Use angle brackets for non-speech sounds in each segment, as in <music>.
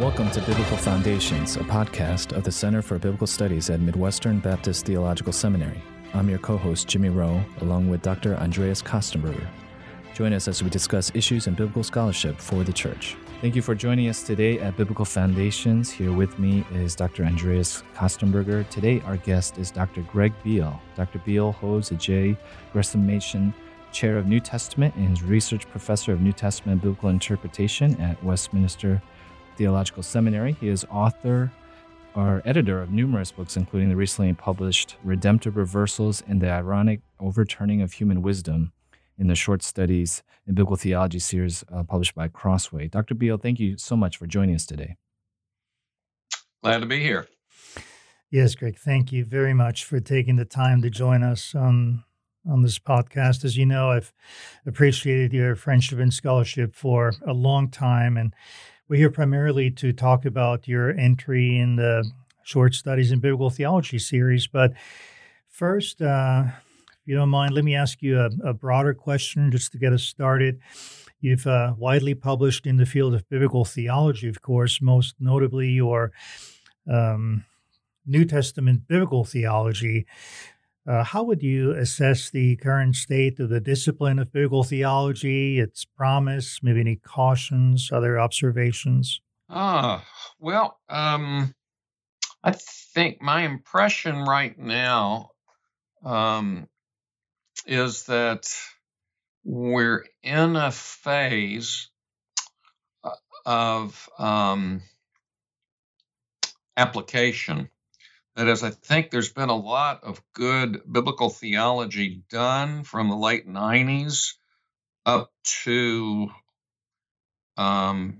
Welcome to Biblical Foundations, a podcast of the Center for Biblical Studies at Midwestern Baptist Theological Seminary. I'm your co host, Jimmy Rowe, along with Dr. Andreas Kostenberger. Join us as we discuss issues in biblical scholarship for the church. Thank you for joining us today at Biblical Foundations. Here with me is Dr. Andreas Kostenberger. Today, our guest is Dr. Greg Beale. Dr. Beale holds a J. Gresham Chair of New Testament and is Research Professor of New Testament Biblical Interpretation at Westminster Theological Seminary. He is author or editor of numerous books, including the recently published Redemptive Reversals and the Ironic Overturning of Human Wisdom in the Short Studies in Biblical Theology series uh, published by Crossway. Dr. Beale, thank you so much for joining us today. Glad to be here. Yes, Greg, thank you very much for taking the time to join us on on this podcast. As you know, I've appreciated your friendship and scholarship for a long time, and we're here primarily to talk about your entry in the Short Studies in Biblical Theology series. But first, uh, if you don't mind, let me ask you a, a broader question just to get us started. You've uh, widely published in the field of biblical theology, of course, most notably your um, New Testament biblical theology. Uh, how would you assess the current state of the discipline of biblical theology, its promise, maybe any cautions, other observations? Ah, well, um, I think my impression right now um, is that we're in a phase uh, of um, application. That is, I think there's been a lot of good biblical theology done from the late 90s up to um,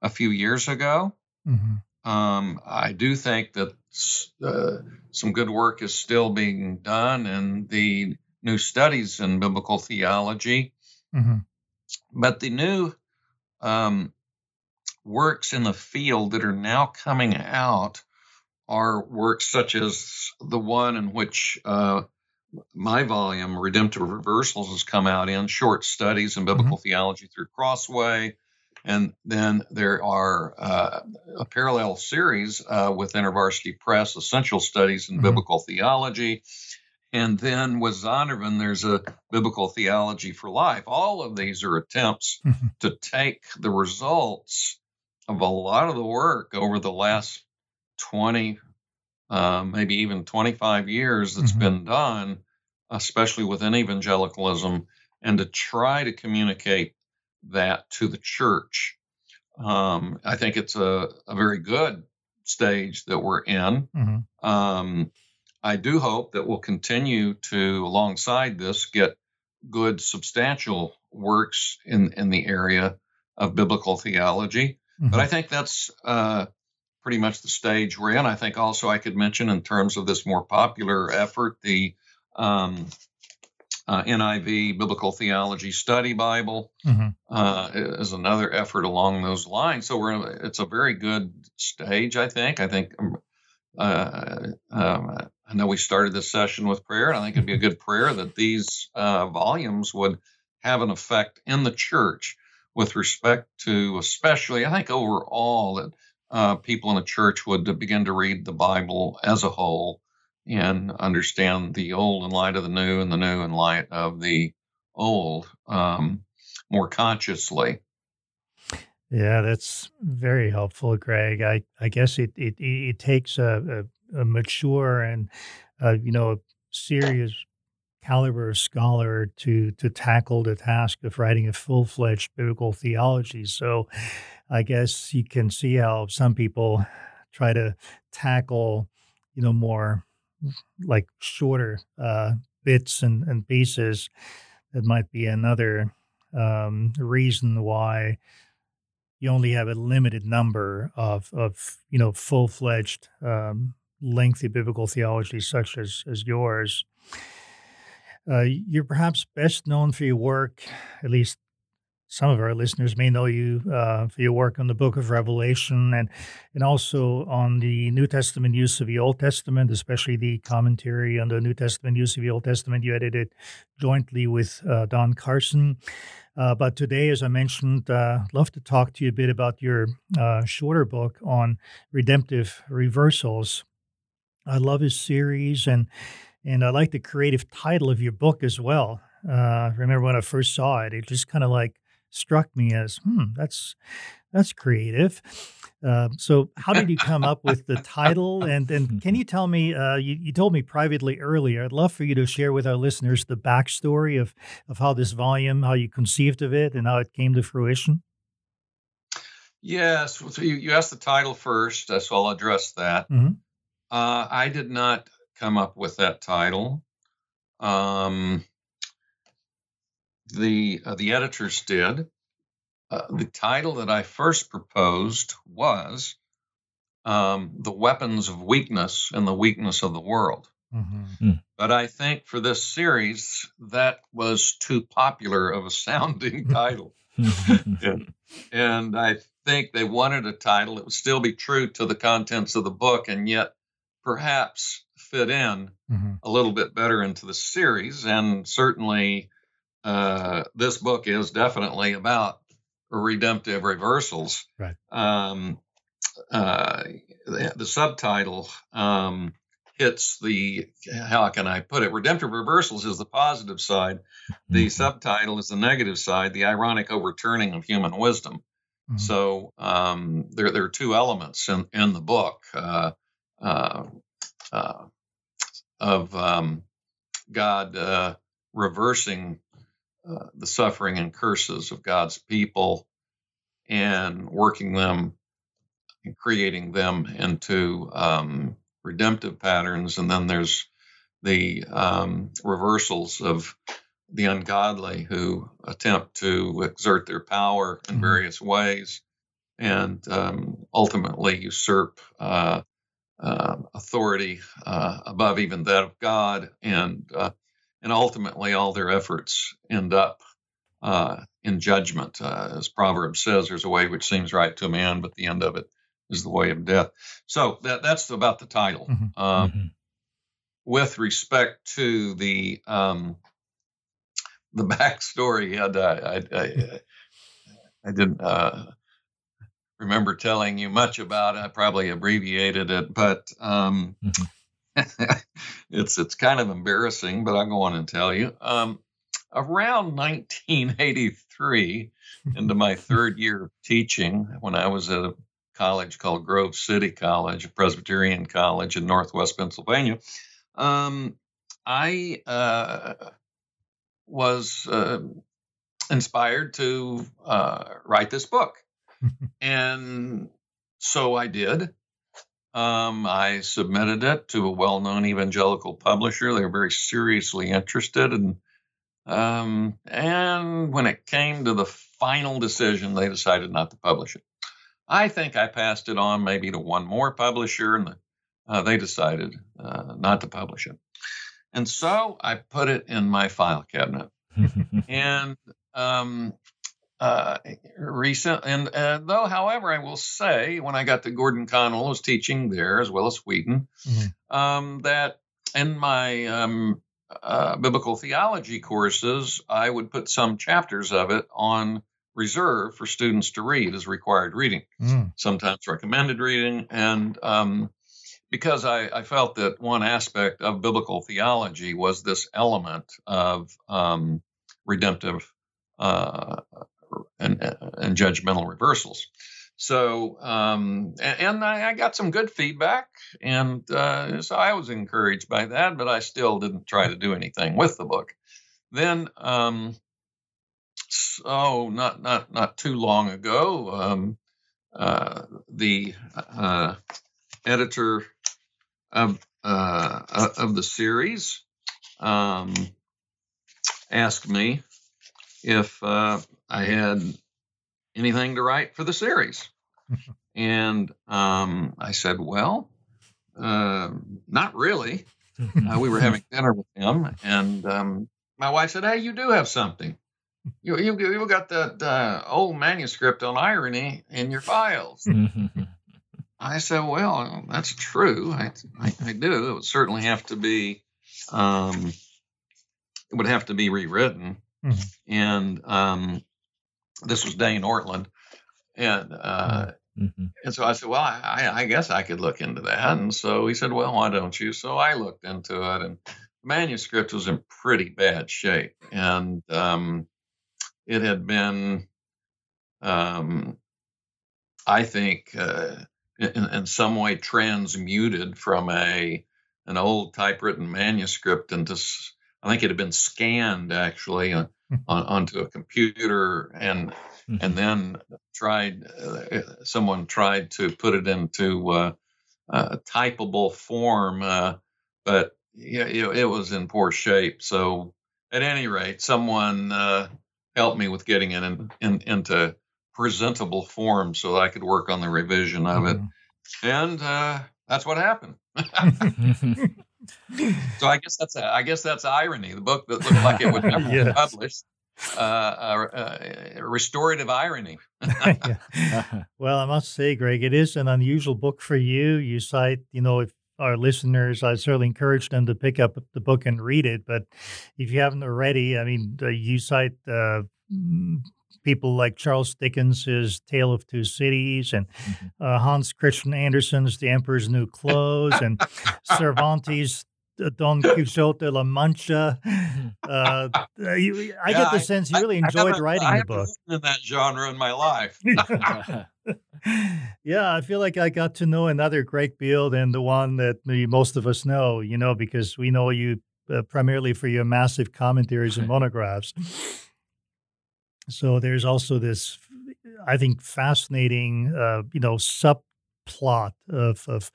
a few years ago. Mm-hmm. Um, I do think that uh, some good work is still being done in the new studies in biblical theology. Mm-hmm. But the new um, works in the field that are now coming out are works such as the one in which uh, my volume, Redemptive Reversals, has come out in short studies in biblical mm-hmm. theology through Crossway. And then there are uh, a parallel series uh, with InterVarsity Press, Essential Studies in mm-hmm. Biblical Theology. And then with Zondervan, there's a biblical theology for life. All of these are attempts mm-hmm. to take the results of a lot of the work over the last 20, uh, maybe even 25 years that's mm-hmm. been done, especially within evangelicalism, and to try to communicate that to the church. Um, I think it's a, a, very good stage that we're in. Mm-hmm. Um, I do hope that we'll continue to, alongside this, get good substantial works in, in the area of biblical theology. Mm-hmm. But I think that's uh, pretty much the stage we're in. I think also I could mention, in terms of this more popular effort, the um, uh, NIV Biblical Theology Study Bible mm-hmm. uh, is another effort along those lines. So we're it's a very good stage, I think. I think um, uh, um, I know we started this session with prayer, and I think it'd be a good prayer that these uh, volumes would have an effect in the church with respect to, especially, I think overall, that uh, people in the church would begin to read the Bible as a whole and understand the old in light of the new and the new in light of the old um, more consciously. Yeah, that's very helpful, Greg. I, I guess it, it, it takes a, a mature and uh, you know a serious caliber scholar to to tackle the task of writing a full fledged biblical theology. So, I guess you can see how some people try to tackle you know more like shorter uh, bits and, and pieces. That might be another um, reason why you only have a limited number of of you know full fledged um, lengthy biblical theology such as, as yours. Uh, you're perhaps best known for your work, at least some of our listeners may know you uh, for your work on the Book of Revelation and and also on the New Testament use of the Old Testament, especially the commentary on the New Testament use of the Old Testament. You edited jointly with uh, Don Carson. Uh, but today, as I mentioned, uh, I'd love to talk to you a bit about your uh, shorter book on redemptive reversals. I love his series, and and I like the creative title of your book as well. Uh, remember when I first saw it, it just kind of like struck me as, hmm, that's that's creative. Uh, so, how did you come up with the title? And and <laughs> can you tell me? Uh, you, you told me privately earlier. I'd love for you to share with our listeners the backstory of of how this volume, how you conceived of it, and how it came to fruition. Yes. So you, you asked the title first, uh, so I'll address that. Mm-hmm. Uh, I did not come up with that title. Um, the uh, the editors did. Uh, the title that I first proposed was um, "The Weapons of Weakness and the Weakness of the World." Mm-hmm. Mm. But I think for this series, that was too popular of a <laughs> sounding title. <laughs> and, and I think they wanted a title that would still be true to the contents of the book and yet perhaps fit in mm-hmm. a little bit better into the series. And certainly uh, this book is definitely about redemptive reversals. Right. Um, uh, the, the, subtitle um, hits the how can I put it? Redemptive reversals is the positive side. The mm-hmm. subtitle is the negative side, the ironic overturning of human wisdom. Mm-hmm. So um, there, there are two elements in, in the book uh, uh, uh of um, God uh, reversing uh, the suffering and curses of God's people and working them and creating them into um, redemptive patterns. And then there's the um, reversals of the ungodly who attempt to exert their power in mm-hmm. various ways and um, ultimately usurp uh, uh, authority uh, above even that of God and uh, and ultimately all their efforts end up uh, in judgment. Uh, as Proverbs says, there's a way which seems right to a man, but the end of it is the way of death. So that, that's about the title. Mm-hmm. Um, mm-hmm. With respect to the um, the <laughs> backstory, I, I, I, I didn't uh, remember telling you much about it. I probably abbreviated it, but um, mm-hmm. <laughs> it's it's kind of embarrassing, but I'll go on and tell you. Um, around 1983, into my <laughs> third year of teaching, when I was at a college called Grove City College, a Presbyterian college in Northwest Pennsylvania, um, I uh, was uh, inspired to uh, write this book, <laughs> and so I did. Um, I submitted it to a well known evangelical publisher. They were very seriously interested. And, um, and when it came to the final decision, they decided not to publish it. I think I passed it on maybe to one more publisher, and uh, they decided uh, not to publish it. And so I put it in my file cabinet. <laughs> and um, uh, recent. And uh, though, however, I will say, when I got to Gordon Connell, Conwell, was teaching there as well as Wheaton, mm-hmm. um, that in my um, uh, biblical theology courses, I would put some chapters of it on reserve for students to read as required reading, mm. sometimes recommended reading. And um, because I, I, felt that one aspect of biblical theology was this element of um, redemptive uh, and, and judgmental reversals. So, um, and, and I, I, got some good feedback, and uh, so I was encouraged by that, but I still didn't try to do anything with the book. Then, um, so not not not too long ago, um, uh, the uh, editor of uh, of the series um, asked me if uh, I had anything to write for the series. <laughs> and um, I said, Well, uh, not really. Uh, we were having dinner with him, and um, my wife said, Hey, you do have something. you you you got that uh, old manuscript on irony in your files. <laughs> I said, well, that's true. I, I, I, do. It would certainly have to be, um, it would have to be rewritten. Mm-hmm. And um, this was Dane Ortlund, and uh, mm-hmm. and so I said, well, I, I guess I could look into that. And so he said, well, why don't you? So I looked into it, and the manuscript was in pretty bad shape, and um, it had been, um, I think. Uh, in, in some way transmuted from a an old typewritten manuscript into I think it had been scanned actually hmm. <laughs> on, onto a computer and mm-hmm. and then tried uh, someone tried to put it into uh, a typable form uh, but yeah, you know, it was in poor shape so at any rate someone uh, helped me with getting it in, in, into presentable form so I could work on the revision of mm-hmm. it. And uh, that's what happened. <laughs> <laughs> so I guess that's a, I guess that's irony. The book that looked like it would never <laughs> yes. be published. Uh, uh, uh, restorative irony. <laughs> <laughs> well, I must say, Greg, it is an unusual book for you. You cite, you know, if our listeners, I certainly encourage them to pick up the book and read it. But if you haven't already, I mean, you cite uh, people like Charles Dickens's Tale of Two Cities and mm-hmm. uh, Hans Christian Andersen's The Emperor's New Clothes and Cervantes' Don Quixote de la Mancha. Mm-hmm. <laughs> Uh, I yeah, get the sense you really I, enjoyed I writing I the book. In that genre in my life. <laughs> <laughs> yeah, I feel like I got to know another Greg Beale than the one that most of us know. You know, because we know you uh, primarily for your massive commentaries and monographs. So there's also this, I think, fascinating, uh, you know, subplot of of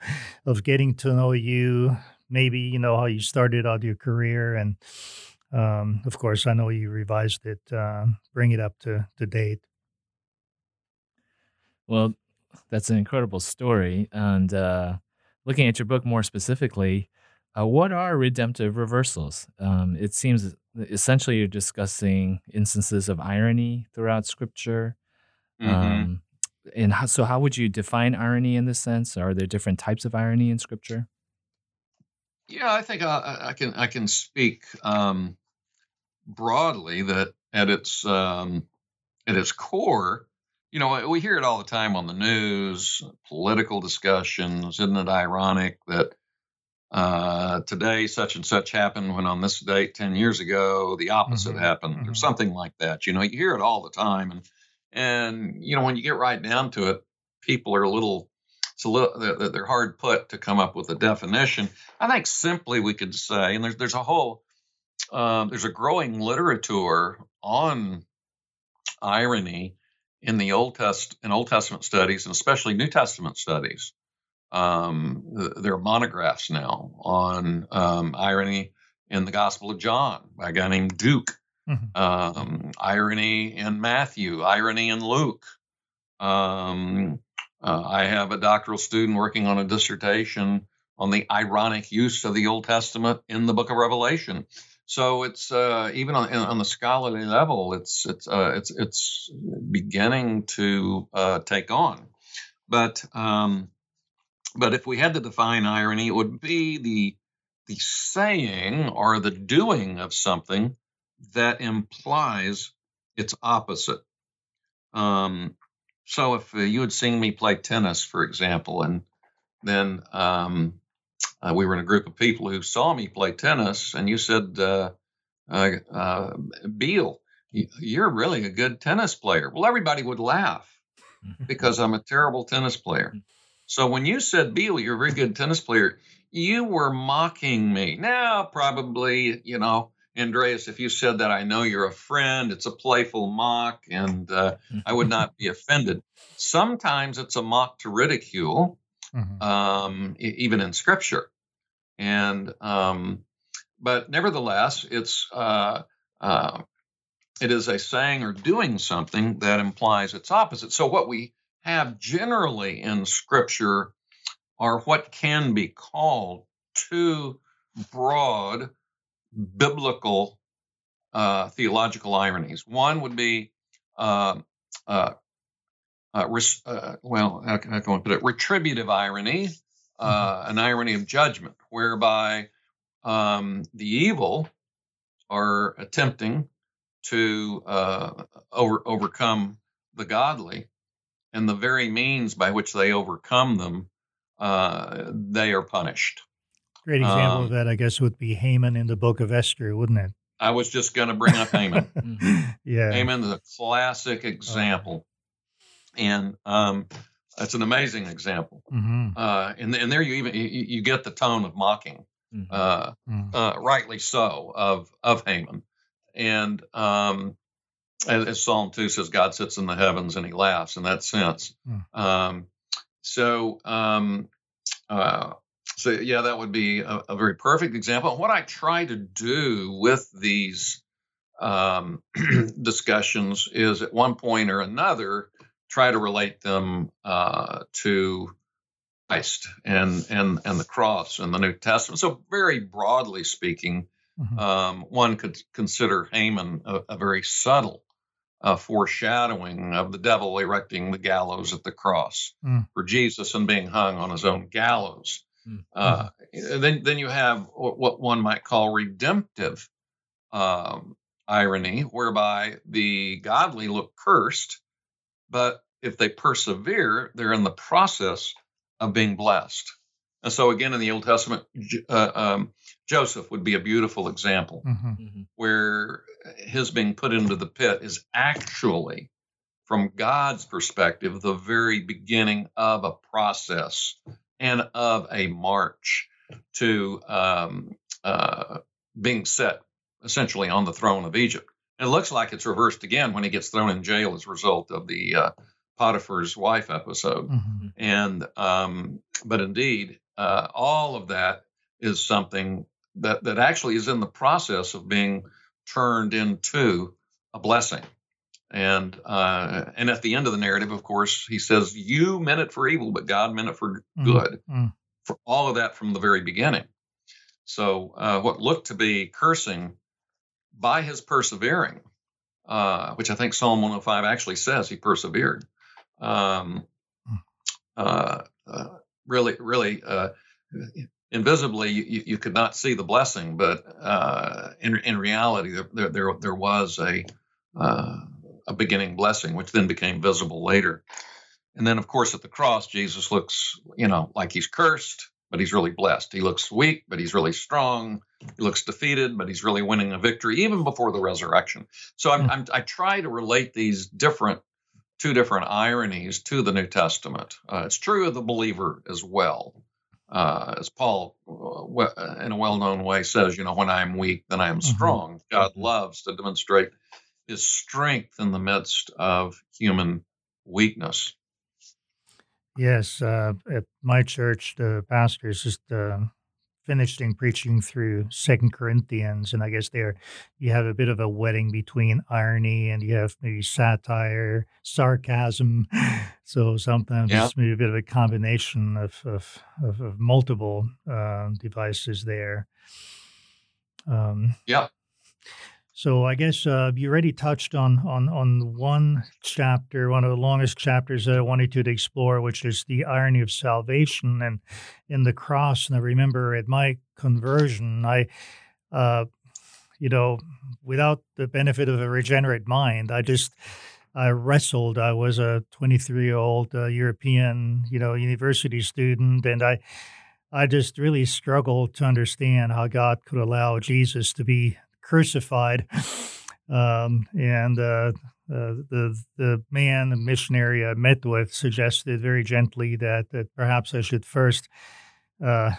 of getting to know you. Maybe you know how you started out your career, and um, of course, I know you revised it, uh, bring it up to to date. Well, that's an incredible story, and uh, looking at your book more specifically, uh, what are redemptive reversals? Um, it seems essentially you're discussing instances of irony throughout Scripture. Mm-hmm. Um, and how, so, how would you define irony in this sense? Are there different types of irony in Scripture? Yeah, I think I, I can I can speak um, broadly that at its um, at its core, you know, we hear it all the time on the news, political discussions. Isn't it ironic that uh, today such and such happened when on this date 10 years ago the opposite mm-hmm. happened mm-hmm. or something like that you know you hear it all the time and and you know when you get right down to it people are a little it's a little they're, they're hard put to come up with a definition i think simply we could say and there's there's a whole um, there's a growing literature on irony in the old test in old testament studies and especially new testament studies um, there are monographs now on um, irony in the Gospel of John by a guy named Duke. Mm-hmm. Um, irony in Matthew, irony in Luke. Um, uh, I have a doctoral student working on a dissertation on the ironic use of the Old Testament in the Book of Revelation. So it's uh, even on, on, the scholarly level, it's it's uh, it's it's beginning to uh, take on. But um, but if we had to define irony, it would be the the saying or the doing of something that implies its opposite. Um, so if uh, you had seen me play tennis, for example, and then um, uh, we were in a group of people who saw me play tennis, and you said, uh, uh, uh Beale, you're really a good tennis player. Well, everybody would laugh <laughs> because I'm a terrible tennis player. So when you said, Beale, you're a very good tennis player, you were mocking me. Now, probably, you know, Andreas, if you said that, I know you're a friend. It's a playful mock, and uh, I would not be offended. Sometimes it's a mock to ridicule, mm-hmm. um, even in scripture. And, um, but nevertheless, it's, uh, uh, it is a saying or doing something that implies its opposite. So what we have generally in Scripture are what can be called two broad biblical uh, theological ironies. One would be, uh, uh, uh res- uh, well, how can I put it? Retributive irony, mm-hmm. an irony of judgment, whereby um, the evil are attempting to over overcome the godly, and the very means by which they overcome them, they are punished. Great example um, of that, I guess, would be Haman in the Book of Esther, wouldn't it? I was just going to bring up Haman. <laughs> Yeah, Haman is a classic oh. example, and um, it's an amazing example. Mm-hmm. Uh, and, and there you even you, you, get the tone of mocking, mm-hmm. uh, mm-hmm. uh, rightly so, of of Haman, and um, as, Psalm two says, God sits in the heavens and He laughs in that sense. Mm. Um, so um, uh, so yeah, that would be a, a, very perfect example. What I try to do with these um, <clears throat> discussions is at one point or another try to relate them uh, to Christ and and and the cross and the New Testament. So very broadly speaking, mm-hmm. um, one could consider Haman a, a very subtle uh, foreshadowing of the devil erecting the gallows at the cross mm. for Jesus and being hung on his own gallows. Mm-hmm. Uh, then, then you have what one might call redemptive um, irony, whereby the godly look cursed, but if they persevere, they're in the process of being blessed. And so, again, in the Old Testament, uh, um, Joseph would be a beautiful example mm-hmm. mm-hmm. where his being put into the pit is actually, from God's perspective, the very beginning of a process and of a march to um, uh, being set essentially on the throne of Egypt. And it looks like it's reversed again when he gets thrown in jail as a result of the uh, Potiphar's wife episode. Mm-hmm. And um, but indeed, uh, all of that is something that that actually is in the process of being turned into a blessing. And uh, and at the end of the narrative, of course, he says, "You meant it for evil, but God meant it for mm-hmm. good." Mm-hmm. For all of that from the very beginning. So uh, what looked to be cursing by his persevering, uh, which I think Psalm 105 actually says he persevered, um, mm. uh, uh, really, really uh, invisibly you, you, could not see the blessing, but uh, in in reality there there there was a uh, a beginning blessing, which then became visible later. And then, of course, at the cross, Jesus looks, you know, like he's cursed, but he's really blessed. He looks weak, but he's really strong. He looks defeated, but he's really winning a victory, even before the resurrection. So I'm, hmm. I'm, i try to relate these different, two different ironies to the New Testament. Uh, it's true of the believer as well. Uh, as Paul, uh, in a well known way, says, you know, when I am weak, then I am mm-hmm. strong. God mm-hmm. loves to demonstrate his strength in the midst of human weakness. Yes, uh, at my church, the pastor is just uh, finishing preaching through Second Corinthians, and I guess there you have a bit of a wedding between irony and you have maybe satire, sarcasm. <laughs> So sometimes yeah. it's maybe a bit of a combination of of, of, of multiple uh, devices there. Um, yeah. So I guess uh, you already touched on on on one chapter, one of the longest chapters that I wanted to explore, which is the irony of salvation and in the cross. And I remember at my conversion, I, uh, you know, without the benefit of a regenerate mind, I just I wrestled. I was a 23 year old uh, European, you know, university student, and I. I just really struggled to understand how God could allow Jesus to be crucified. Um, and uh, uh, the the man, the missionary I met with, suggested very gently that that perhaps I should first uh,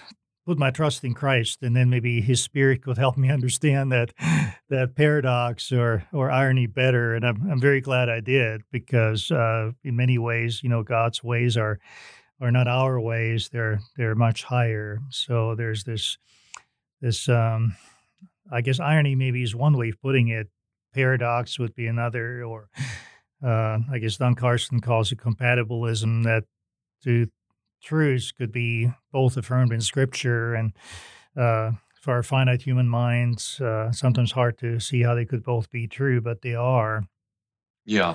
put my trust in Christ, and then maybe His Spirit could help me <laughs> understand that that paradox or or irony better. And I'm I'm very glad I did because uh, in many ways, you know, God's ways are are not our ways; they're they're much higher. So there's this this um, I guess irony maybe is one way of putting it. Paradox would be another, or uh, I guess Don Carson calls it compatibilism that two truths could be both affirmed in Scripture and uh, for our finite human minds, uh, sometimes hard to see how they could both be true, but they are. Yeah.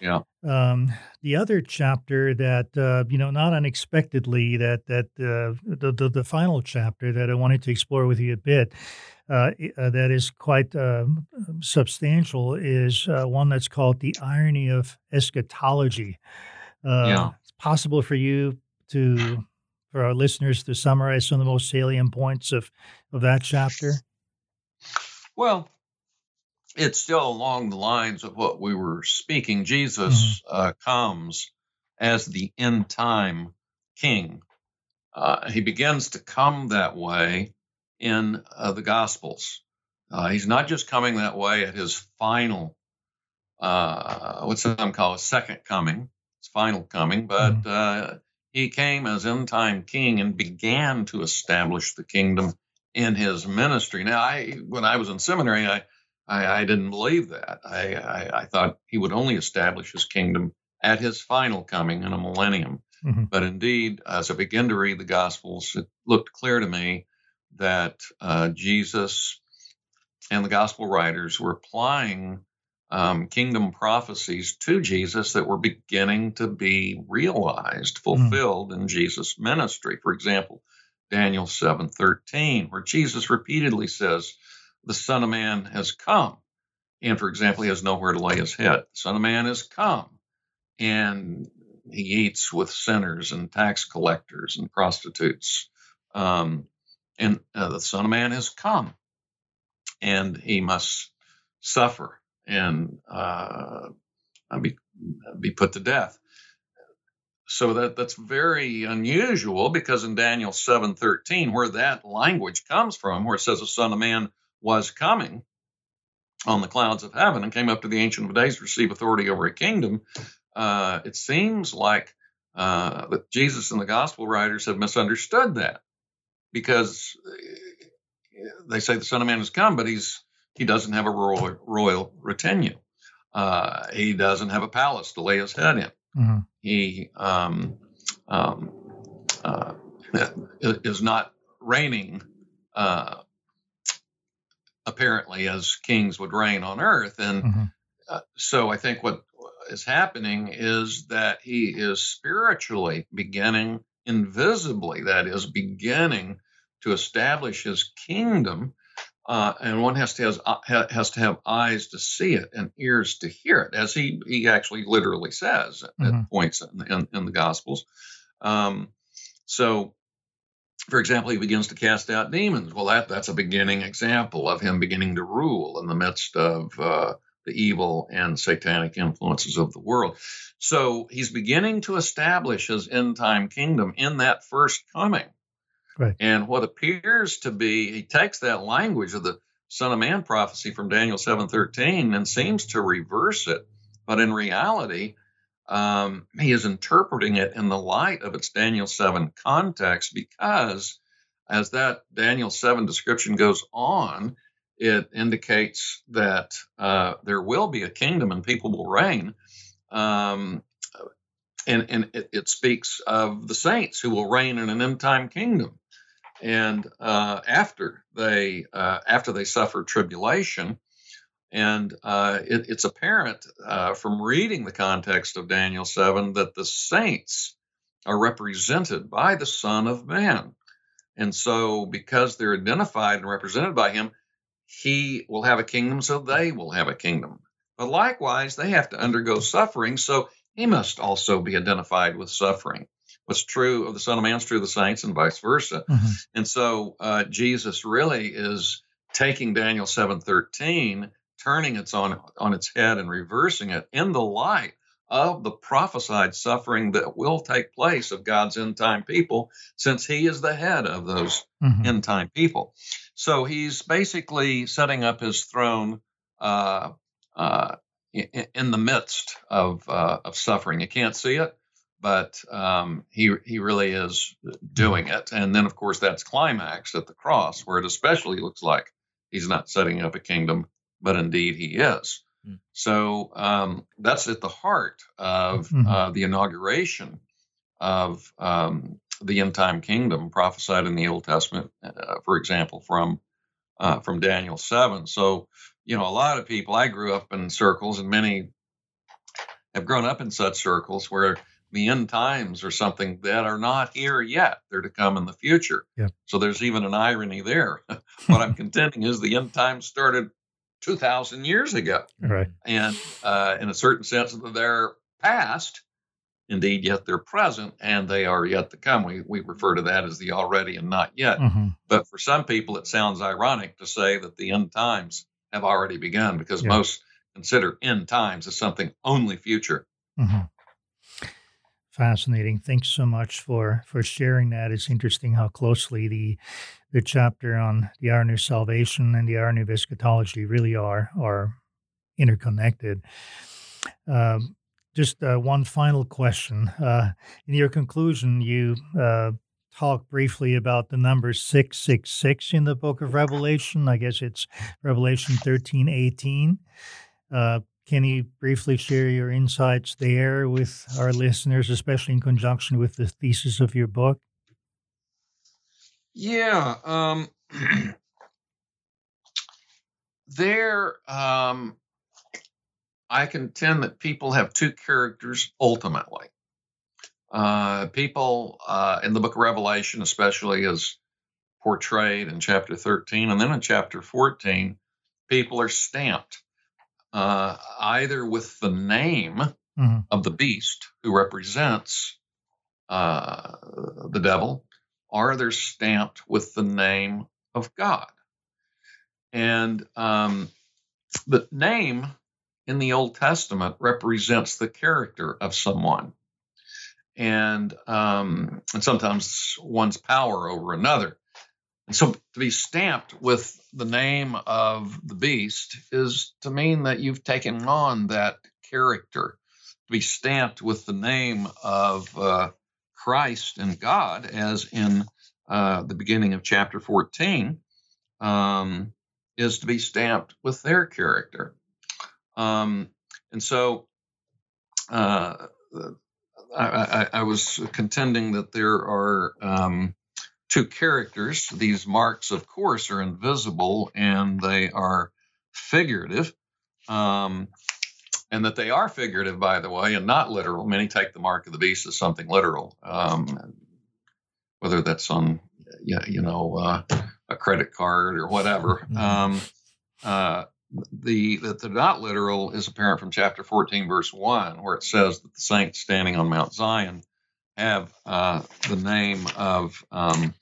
Yeah. Um, the other chapter that uh, you know, not unexpectedly, that that uh, the, the the final chapter that I wanted to explore with you a bit, uh, uh that is quite um, substantial, is uh, one that's called the irony of eschatology. yeah. It's possible for you to, for our listeners, to summarize some of the most salient points of of that chapter. Well, it's still along the lines of what we were speaking. Jesus mm-hmm. uh, comes as the end time king. Uh, he begins to come that way in uh, the Gospels. Uh, he's not just coming that way at his final, uh, what's some call a second coming, his final coming, but mm-hmm. Uh, he came as end time king and began to establish the kingdom in his ministry. Now, I when I was in seminary, I I, I didn't believe that. I, I, I, thought he would only establish his kingdom at his final coming in a millennium. Mm-hmm. But indeed, as I began to read the Gospels, it looked clear to me that uh, Jesus and the Gospel writers were applying um, kingdom prophecies to Jesus that were beginning to be realized, mm-hmm. fulfilled mm-hmm. in Jesus' ministry. For example, Daniel 7:13, where Jesus repeatedly says, the Son of Man has come. And for example, he has nowhere to lay his head. The Son of Man has come and he eats with sinners and tax collectors and prostitutes. Um, and uh, the Son of Man has come and he must suffer and uh, be, be put to death. So that, that's very unusual because in Daniel 7:13, where that language comes from, where it says the Son of Man was coming on the clouds of heaven and came up to the Ancient of Days to receive authority over a kingdom, uh, it seems like uh, that Jesus and the gospel writers have misunderstood that because uh, they say the Son of Man has come, but he's he doesn't have a royal, royal retinue. Uh, he doesn't have a palace to lay his head in. Mm-hmm. He um, um, uh, is not reigning uh, apparently as kings would reign on earth. And mm-hmm. uh, so I think what is happening is that he is spiritually beginning invisibly, that is, beginning to establish his kingdom. Uh, and one has to has, uh, has to have eyes to see it and ears to hear it, as he he actually literally says mm-hmm. at points in, in, in the Gospels. Um, so for example, he begins to cast out demons. Well, that that's a beginning example of him beginning to rule in the midst of uh, the evil and satanic influences of the world. So he's beginning to establish his end time kingdom in that first coming. Right. And what appears to be, he takes that language of the Son of Man prophecy from Daniel 7:13 and seems to reverse it. But in reality, um, he is interpreting it in the light of its Daniel 7 context because as that Daniel 7 description goes on, it indicates that uh, there will be a kingdom and people will reign. Um, and and it, it, speaks of the saints who will reign in an end time kingdom. And uh, after they uh, after they suffer tribulation, and uh, it, it's apparent uh, from reading the context of Daniel 7 that the saints are represented by the Son of Man. And so, because they're identified and represented by him, he will have a kingdom, so they will have a kingdom. But likewise, they have to undergo suffering, so he must also be identified with suffering. What's true of the Son of Man is true of the saints, and vice versa. Mm-hmm. And so, uh, Jesus really is taking Daniel 7:13 turning its on, on its head and reversing it in the light of the prophesied suffering that will take place of God's end time people, since he is the head of those mm-hmm. end time people. So he's basically setting up his throne uh, uh, in, the midst of, uh, of suffering. You can't see it, but um, he, he really is doing it. And then, of course, that's climaxed at the cross, where it especially looks like he's not setting up a kingdom but indeed he is. Mm. So um, that's at the heart of mm-hmm. uh, the inauguration of um, the end time kingdom prophesied in the Old Testament, uh, for example, from uh, from Daniel 7. So, you know, a lot of people, I grew up in circles, and many have grown up in such circles where the end times are something that are not here yet. They're to come in the future. Yeah. So there's even an irony there. <laughs> <laughs> what I'm contending is the end times started 2,000 years ago. Right. And uh, in a certain sense, they're past, indeed, yet they're present, and they are yet to come. We, we refer to that as the already and not yet. hmm But for some people, it sounds ironic to say that the end times have already begun because Yeah. most consider end times as something only future. hmm Fascinating. Thanks so much for for sharing that. It's interesting how closely the the chapter on the irony of salvation and the irony of eschatology really are are interconnected. Um, just uh, one final question. Uh, in your conclusion, you uh, talk briefly about the number 666 in the book of Revelation. I guess it's Revelation 13 18. Can you briefly share your insights there with our listeners, especially in conjunction with the thesis of your book? Yeah. Um, <clears throat> there, um, I contend that people have two characters ultimately. Uh, people uh, in the book of Revelation, especially is portrayed in chapter 13 and then in chapter 14, people are stamped uh, either with the name Mhm. of the beast who represents uh, the devil, or they're stamped with the name of God. And um, the name in the Old Testament represents the character of someone. And, um, and sometimes one's power over another. And so to be stamped with the name of the beast is to mean that you've taken on that character. To be stamped with the name of uh, Christ and God, as in uh, the beginning of chapter 14, um, is to be stamped with their character. Um, and so uh, I, I, I was contending that there are um, two characters. These marks, of course, are invisible and they are figurative. Um, and that they are figurative, by the way, and not literal. Many take the mark of the beast as something literal, um, whether that's on, you know, uh, a credit card or whatever. Mhm. Um, uh, the that they're not literal is apparent from chapter 14, verse 1, where it says that the saints standing on Mount Zion have uh, the name of um,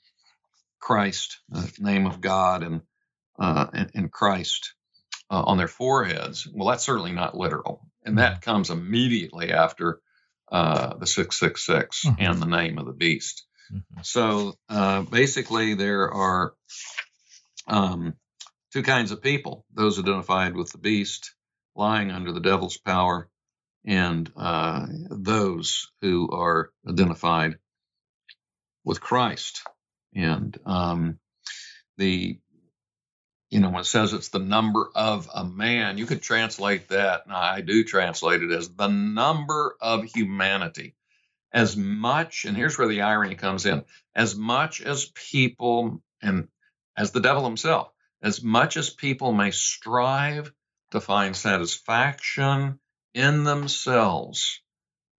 Christ, the name of God, and uh, and, and Christ uh, on their foreheads. Well, that's certainly not literal, and that comes immediately after uh, the 666 Mhm. and the name of the beast. Mhm. So uh, basically, there are um, two kinds of people those identified with the beast, lying under the devil's power, and uh, those who are identified with Christ. And um, the you know, when it says it's the number of a man, you could translate that, and I do translate it as the number of humanity. As much, and here's where the irony comes in as much as people, and as the devil himself, as much as people may strive to find satisfaction in themselves,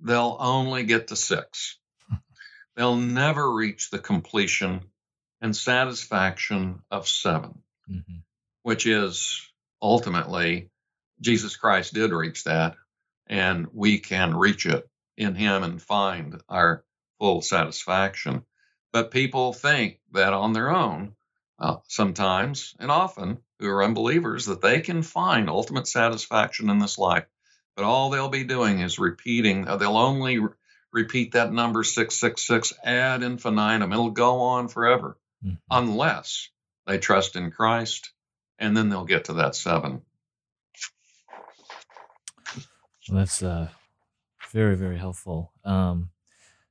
they'll only get to six. They'll never reach the completion and satisfaction of seven Mhm. which is ultimately Jesus Christ did reach that, and we can reach it in Him and find our full satisfaction. But people think that on their own, uh, sometimes and often, who are unbelievers, that they can find ultimate satisfaction in this life. But all they'll be doing is repeating, uh, they'll only re- repeat that number 666 ad infinitum. It'll go on forever Mhm. unless they trust in Christ, and then they'll get to that seven. Well, that's uh, very, very helpful. Um,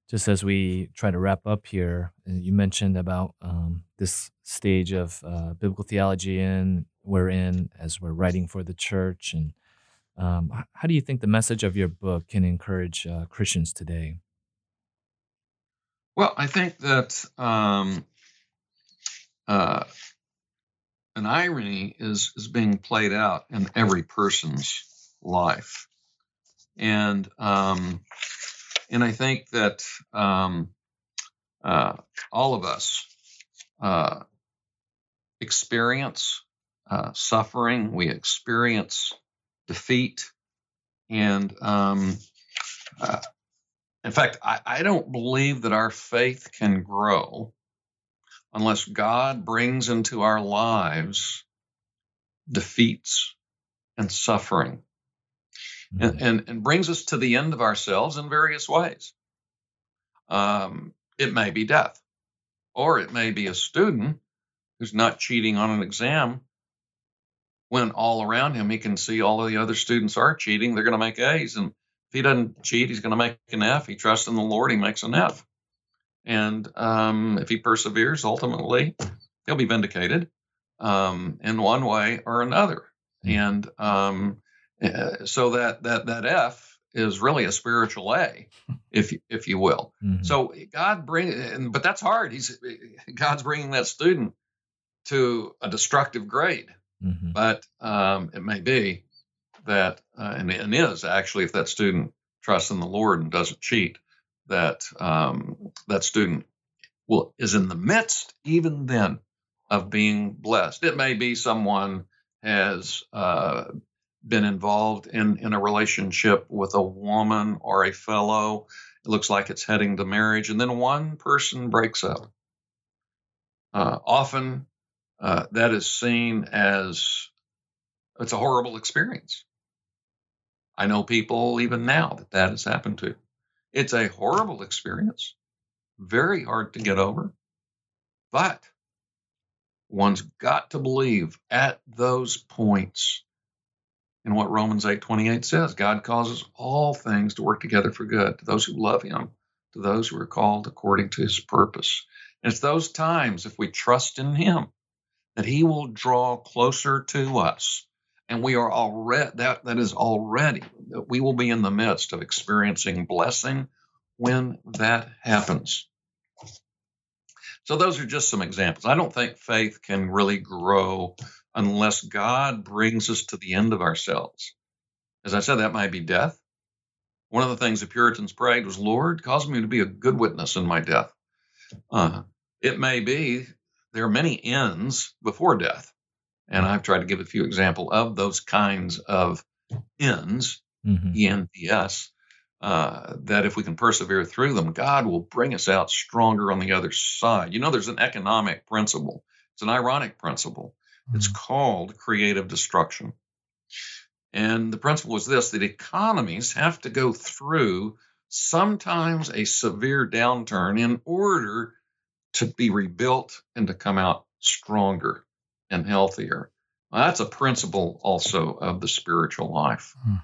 just as we try to wrap up here, uh, you mentioned about um, this stage of uh, biblical theology in we're in as we're writing for the church, and um, how do you think the message of your book can encourage uh, Christians today? Well, I think that um, uh, an irony is is being played out in every person's life, and um, and I think that um, uh, all of us uh, experience uh, suffering, we experience defeat, and um, uh, in fact, I, I don't believe that our faith can grow unless God brings into our lives defeats and suffering mm-hmm. and, and, and, brings us to the end of ourselves in various ways. Um, it may be death, or it may be a student who's not cheating on an exam when all around him he can see all of the other students are cheating. They're going to make A's. And if he doesn't cheat, he's going to make an F. He trusts in the Lord, he makes an F. And um, if he perseveres, ultimately, he'll be vindicated um, in one way or another. Mm-hmm. And um, uh, so that that that F is really a spiritual A, <laughs> if if you will. Mm-hmm. So God bring, but that's hard. He's God's bringing that student to a destructive grade. Mm-hmm. But um, it may be that, uh, and, and is actually, if that student trusts in the Lord and doesn't cheat, that um, that student will is in the midst even then of being blessed. It may be someone has uh, been involved in in a relationship with a woman or a fellow. It looks like it's heading to marriage, and then one person breaks up. Uh, often, uh, that is seen as it's a horrible experience. I know people even now that that has happened to. It's a horrible experience, very hard to get over. But one's got to believe at those points in what Romans 8:28 says, God causes all things to work together for good to those who love him, to those who are called according to his purpose. And it's those times if we trust in him that he will draw closer to us. And we are already that that is already that we will be in the midst of experiencing blessing when that happens. So those are just some examples. I don't think faith can really grow unless god brings us to the end of ourselves. As i said that might be death. One of the things the puritans prayed was lord cause me to be a good witness in my death. Uh, it may be there are many ends before death and I've tried to give a few example of those kinds of ends, mm-hmm. ENPS, uh, that if we can persevere through them, God will bring us out stronger on the other side. You know, there's an economic principle. It's an ironic principle. Mm-hmm. It's called creative destruction. And the principle is this that economies have to go through sometimes a severe downturn in order to be rebuilt and to come out stronger and healthier. Well, that's a principle also of the spiritual life. Hmm.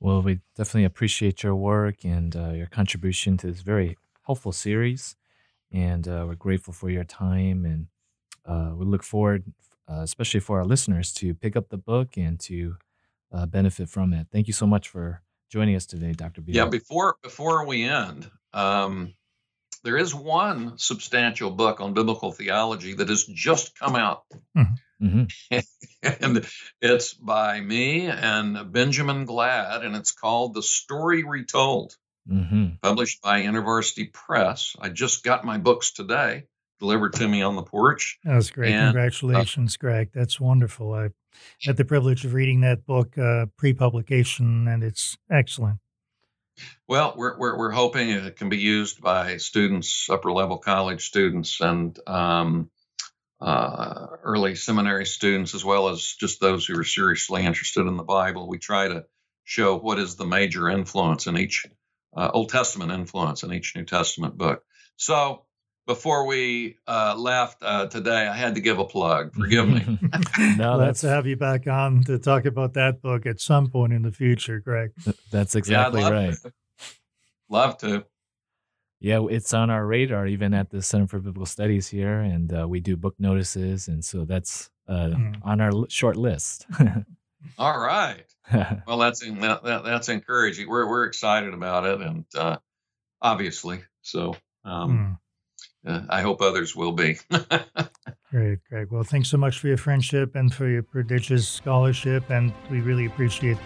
Well, we definitely appreciate your work and uh, your contribution to this very helpful series. And uh, we're grateful for your time. And uh, we look forward, uh, especially for our listeners, to pick up the book and to uh, benefit from it. Thank you so much for joining us today, Dr. Beale. Yeah, before before we end, um, there is one substantial book on biblical theology that has just come out. Mm-hmm. <laughs> and it's by me and Benjamin Gladd, and it's called The Story Retold, mm-hmm. published by InterVarsity Press. I just got my books today delivered to me on the porch. That's great. And, uh, Congratulations, uh, Greg. That's wonderful. I had the privilege of reading that book uh, pre publication, and it's excellent. Well, we're, we're, we're hoping it can be used by students, upper level college students, and um, uh, early seminary students, as well as just those who are seriously interested in the Bible. We try to show what is the major influence in each uh, Old Testament influence in each New Testament book. So before we uh, left uh, today, I had to give a plug. Forgive me. <laughs> <laughs> no, let's have you back on to talk about that book at some point in the future, Greg. That's exactly yeah, right. To. Love to. Yeah, it's on our radar, even at the Center for Biblical Studies here, and uh, we do book notices, and so that's mm. on our short list. <laughs> All right. well, that's that, that, that's encouraging. We're we're excited about it, and uh, obviously, so. Um, mm uh, I hope others will be. <laughs> Great, Greg. Well, thanks so much for your friendship and for your prodigious scholarship. And we really appreciate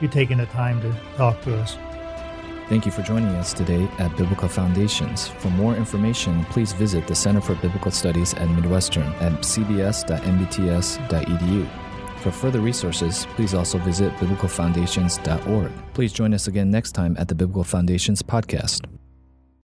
you taking the time to talk to us. Thank you for joining us today at Biblical Foundations. For more information, please visit the Center for Biblical Studies at Midwestern at cbs.mbts.edu. For further resources, please also visit biblicalfoundations.org. Please join us again next time at the Biblical Foundations podcast.